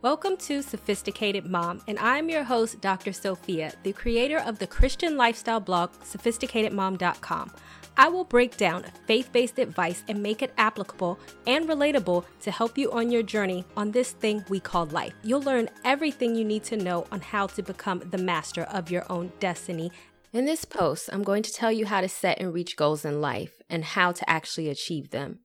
Welcome to Sophisticated Mom, and I'm your host, Dr. Sophia, the creator of the Christian lifestyle blog, sophisticatedmom.com. I will break down faith based advice and make it applicable and relatable to help you on your journey on this thing we call life. You'll learn everything you need to know on how to become the master of your own destiny. In this post, I'm going to tell you how to set and reach goals in life and how to actually achieve them.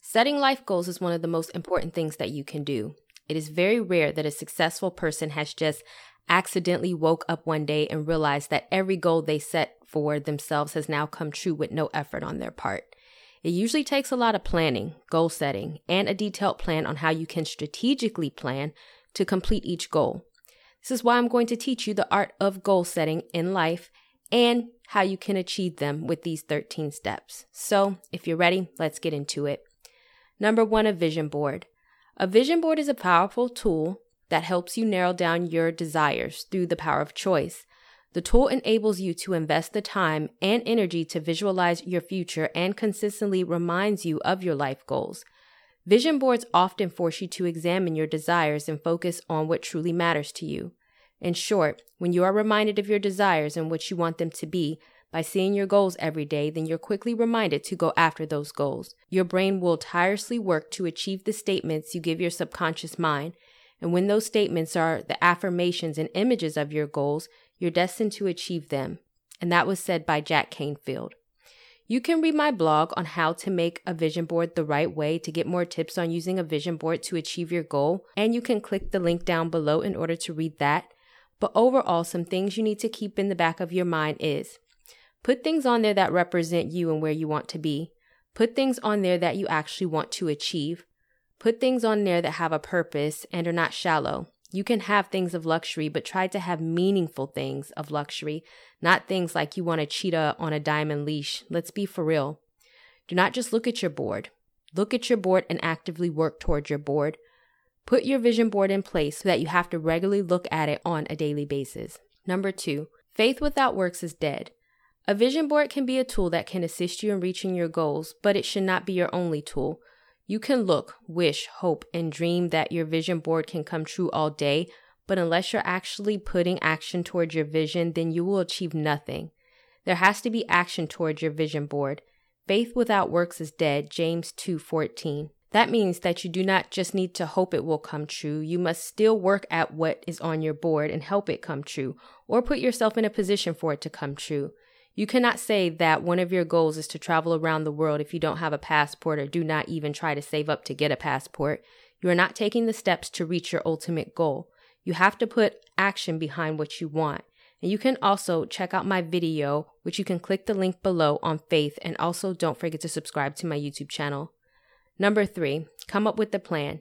Setting life goals is one of the most important things that you can do. It is very rare that a successful person has just accidentally woke up one day and realized that every goal they set for themselves has now come true with no effort on their part. It usually takes a lot of planning, goal setting, and a detailed plan on how you can strategically plan to complete each goal. This is why I'm going to teach you the art of goal setting in life and how you can achieve them with these 13 steps. So, if you're ready, let's get into it. Number one, a vision board. A vision board is a powerful tool that helps you narrow down your desires through the power of choice. The tool enables you to invest the time and energy to visualize your future and consistently reminds you of your life goals. Vision boards often force you to examine your desires and focus on what truly matters to you. In short, when you are reminded of your desires and what you want them to be, by seeing your goals every day, then you're quickly reminded to go after those goals. Your brain will tirelessly work to achieve the statements you give your subconscious mind. And when those statements are the affirmations and images of your goals, you're destined to achieve them. And that was said by Jack Canfield. You can read my blog on how to make a vision board the right way to get more tips on using a vision board to achieve your goal. And you can click the link down below in order to read that. But overall, some things you need to keep in the back of your mind is put things on there that represent you and where you want to be. Put things on there that you actually want to achieve. Put things on there that have a purpose and are not shallow. You can have things of luxury, but try to have meaningful things of luxury, not things like you want a cheetah on a diamond leash. Let's be for real. Do not just look at your board. Look at your board and actively work towards your board. Put your vision board in place so that you have to regularly look at it on a daily basis. Number two, faith without works is dead. A vision board can be a tool that can assist you in reaching your goals, but it should not be your only tool. You can look, wish, hope, and dream that your vision board can come true all day, but unless you're actually putting action towards your vision, then you will achieve nothing. There has to be action towards your vision board. Faith without works is dead, James 2:14. That means that you do not just need to hope it will come true, you must still work at what is on your board and help it come true, or put yourself in a position for it to come true. You cannot say that one of your goals is to travel around the world if you don't have a passport or do not even try to save up to get a passport. You are not taking the steps to reach your ultimate goal. You have to put action behind what you want. And you can also check out my video, which you can click the link below on faith. And also don't forget to subscribe to my YouTube channel. Number three, come up with a plan.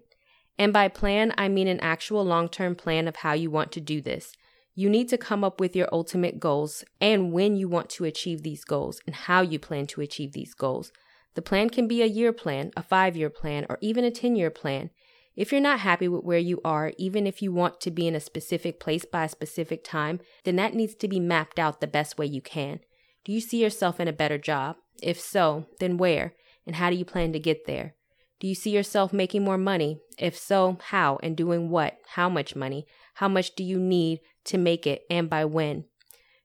And by plan, I mean an actual long term plan of how you want to do this. You need to come up with your ultimate goals and when you want to achieve these goals and how you plan to achieve these goals. The plan can be a year plan, a five year plan, or even a 10 year plan. If you're not happy with where you are, even if you want to be in a specific place by a specific time, then that needs to be mapped out the best way you can. Do you see yourself in a better job? If so, then where? And how do you plan to get there? Do you see yourself making more money? If so, how and doing what? How much money? How much do you need to make it and by when?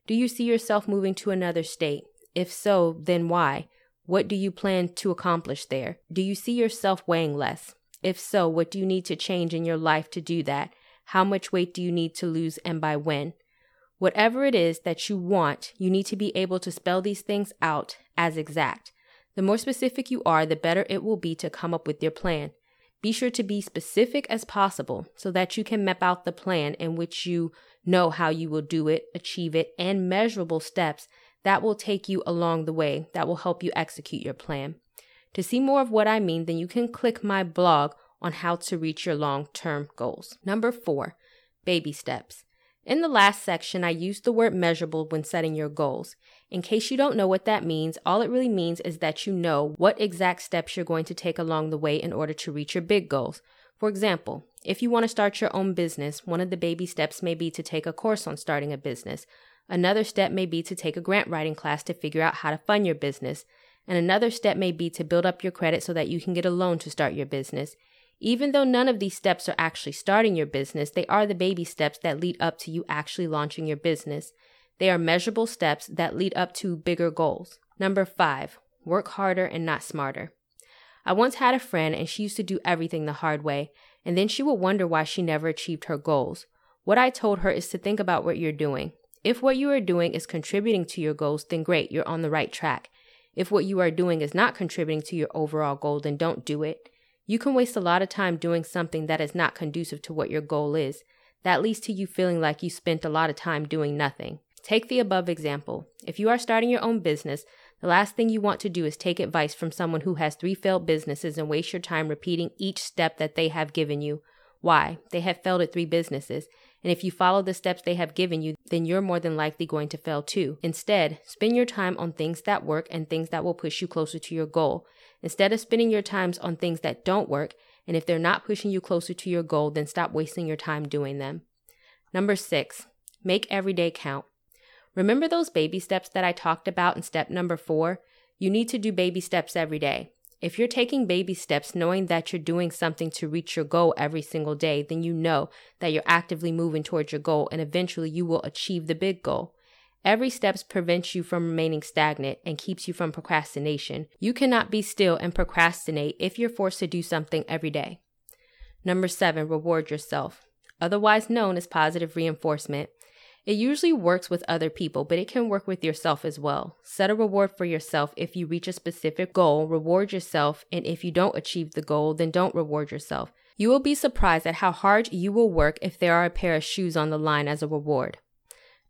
Do you see yourself moving to another state? If so, then why? What do you plan to accomplish there? Do you see yourself weighing less? If so, what do you need to change in your life to do that? How much weight do you need to lose and by when? Whatever it is that you want, you need to be able to spell these things out as exact. The more specific you are, the better it will be to come up with your plan. Be sure to be specific as possible so that you can map out the plan in which you know how you will do it, achieve it, and measurable steps that will take you along the way that will help you execute your plan. To see more of what I mean, then you can click my blog on how to reach your long term goals. Number four, baby steps. In the last section, I used the word measurable when setting your goals. In case you don't know what that means, all it really means is that you know what exact steps you're going to take along the way in order to reach your big goals. For example, if you want to start your own business, one of the baby steps may be to take a course on starting a business. Another step may be to take a grant writing class to figure out how to fund your business. And another step may be to build up your credit so that you can get a loan to start your business. Even though none of these steps are actually starting your business, they are the baby steps that lead up to you actually launching your business. They are measurable steps that lead up to bigger goals. Number five, work harder and not smarter. I once had a friend and she used to do everything the hard way, and then she would wonder why she never achieved her goals. What I told her is to think about what you're doing. If what you are doing is contributing to your goals, then great, you're on the right track. If what you are doing is not contributing to your overall goal, then don't do it. You can waste a lot of time doing something that is not conducive to what your goal is. That leads to you feeling like you spent a lot of time doing nothing. Take the above example. If you are starting your own business, the last thing you want to do is take advice from someone who has three failed businesses and waste your time repeating each step that they have given you. Why? They have failed at three businesses. And if you follow the steps they have given you, then you're more than likely going to fail too. Instead, spend your time on things that work and things that will push you closer to your goal. Instead of spending your times on things that don't work, and if they're not pushing you closer to your goal, then stop wasting your time doing them. Number six, make every day count. Remember those baby steps that I talked about in step number four? You need to do baby steps every day. If you're taking baby steps knowing that you're doing something to reach your goal every single day, then you know that you're actively moving towards your goal and eventually you will achieve the big goal. Every steps prevents you from remaining stagnant and keeps you from procrastination. You cannot be still and procrastinate if you're forced to do something every day. Number seven, reward yourself, otherwise known as positive reinforcement. It usually works with other people, but it can work with yourself as well. Set a reward for yourself if you reach a specific goal, reward yourself, and if you don't achieve the goal, then don't reward yourself. You will be surprised at how hard you will work if there are a pair of shoes on the line as a reward.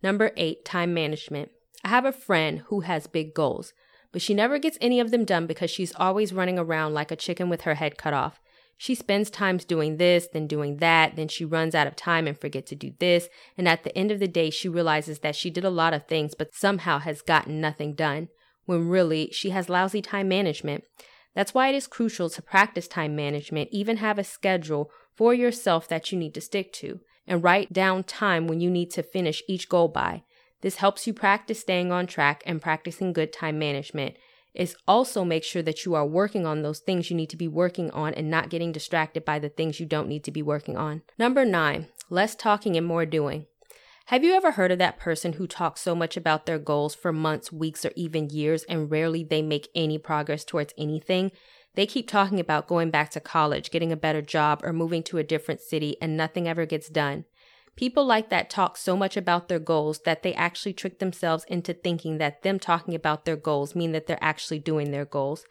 Number eight, time management. I have a friend who has big goals, but she never gets any of them done because she's always running around like a chicken with her head cut off. She spends times doing this, then doing that, then she runs out of time and forgets to do this, and at the end of the day, she realizes that she did a lot of things but somehow has gotten nothing done, when really she has lousy time management. That's why it is crucial to practice time management, even have a schedule for yourself that you need to stick to, and write down time when you need to finish each goal by. This helps you practice staying on track and practicing good time management is also make sure that you are working on those things you need to be working on and not getting distracted by the things you don't need to be working on. Number nine, less talking and more doing. Have you ever heard of that person who talks so much about their goals for months, weeks, or even years and rarely they make any progress towards anything? They keep talking about going back to college, getting a better job, or moving to a different city, and nothing ever gets done. People like that talk so much about their goals that they actually trick themselves into thinking that them talking about their goals mean that they're actually doing their goals.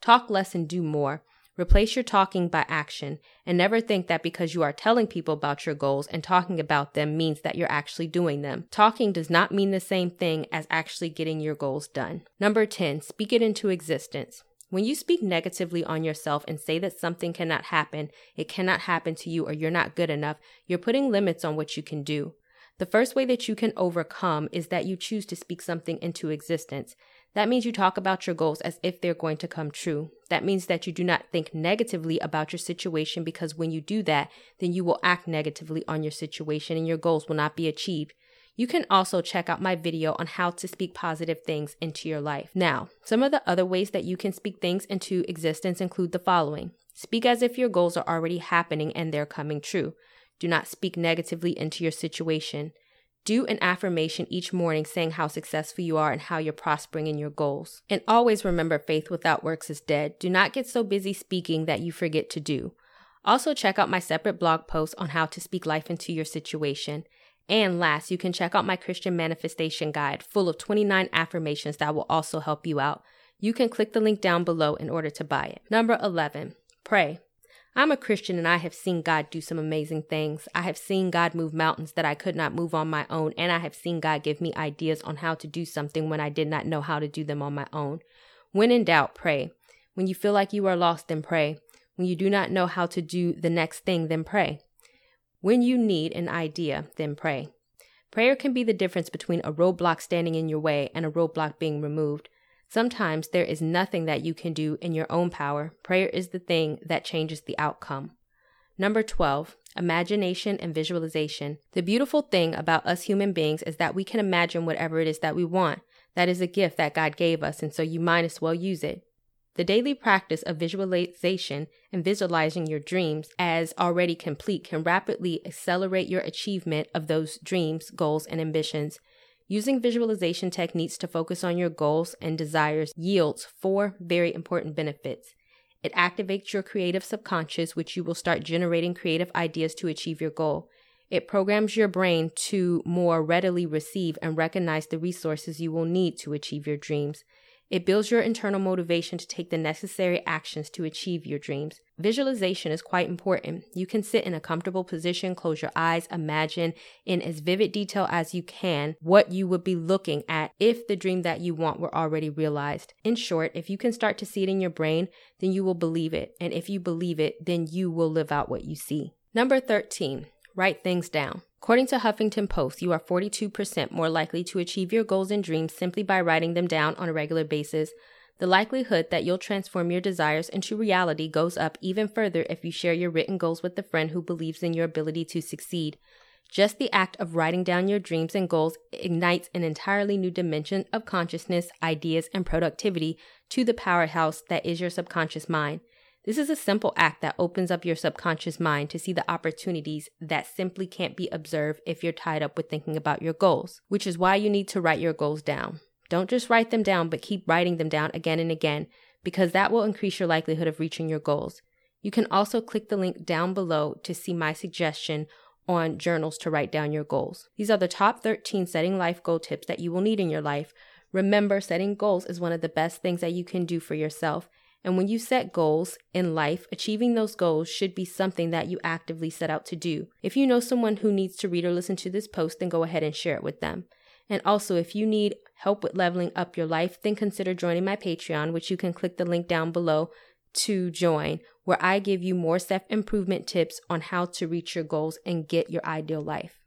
Talk less and do more. Replace your talking by action and never think that because you are telling people about your goals and talking about them means that you're actually doing them. Talking does not mean the same thing as actually getting your goals done. Number 10, speak it into existence. When you speak negatively on yourself and say that something cannot happen, it cannot happen to you, or you're not good enough, you're putting limits on what you can do. The first way that you can overcome is that you choose to speak something into existence. That means you talk about your goals as if they're going to come true. That means that you do not think negatively about your situation because when you do that, then you will act negatively on your situation and your goals will not be achieved. You can also check out my video on how to speak positive things into your life. Now, some of the other ways that you can speak things into existence include the following Speak as if your goals are already happening and they're coming true. Do not speak negatively into your situation. Do an affirmation each morning saying how successful you are and how you're prospering in your goals. And always remember faith without works is dead. Do not get so busy speaking that you forget to do. Also, check out my separate blog post on how to speak life into your situation. And last, you can check out my Christian manifestation guide full of 29 affirmations that will also help you out. You can click the link down below in order to buy it. Number 11, pray. I'm a Christian and I have seen God do some amazing things. I have seen God move mountains that I could not move on my own, and I have seen God give me ideas on how to do something when I did not know how to do them on my own. When in doubt, pray. When you feel like you are lost, then pray. When you do not know how to do the next thing, then pray. When you need an idea, then pray. Prayer can be the difference between a roadblock standing in your way and a roadblock being removed. Sometimes there is nothing that you can do in your own power. Prayer is the thing that changes the outcome. Number 12, imagination and visualization. The beautiful thing about us human beings is that we can imagine whatever it is that we want. That is a gift that God gave us, and so you might as well use it. The daily practice of visualization and visualizing your dreams as already complete can rapidly accelerate your achievement of those dreams, goals, and ambitions. Using visualization techniques to focus on your goals and desires yields four very important benefits. It activates your creative subconscious, which you will start generating creative ideas to achieve your goal. It programs your brain to more readily receive and recognize the resources you will need to achieve your dreams. It builds your internal motivation to take the necessary actions to achieve your dreams. Visualization is quite important. You can sit in a comfortable position, close your eyes, imagine in as vivid detail as you can what you would be looking at if the dream that you want were already realized. In short, if you can start to see it in your brain, then you will believe it. And if you believe it, then you will live out what you see. Number 13, write things down. According to Huffington Post, you are 42% more likely to achieve your goals and dreams simply by writing them down on a regular basis. The likelihood that you'll transform your desires into reality goes up even further if you share your written goals with a friend who believes in your ability to succeed. Just the act of writing down your dreams and goals ignites an entirely new dimension of consciousness, ideas, and productivity to the powerhouse that is your subconscious mind. This is a simple act that opens up your subconscious mind to see the opportunities that simply can't be observed if you're tied up with thinking about your goals, which is why you need to write your goals down. Don't just write them down, but keep writing them down again and again, because that will increase your likelihood of reaching your goals. You can also click the link down below to see my suggestion on journals to write down your goals. These are the top 13 setting life goal tips that you will need in your life. Remember, setting goals is one of the best things that you can do for yourself. And when you set goals in life, achieving those goals should be something that you actively set out to do. If you know someone who needs to read or listen to this post, then go ahead and share it with them. And also, if you need help with leveling up your life, then consider joining my Patreon, which you can click the link down below to join, where I give you more self improvement tips on how to reach your goals and get your ideal life.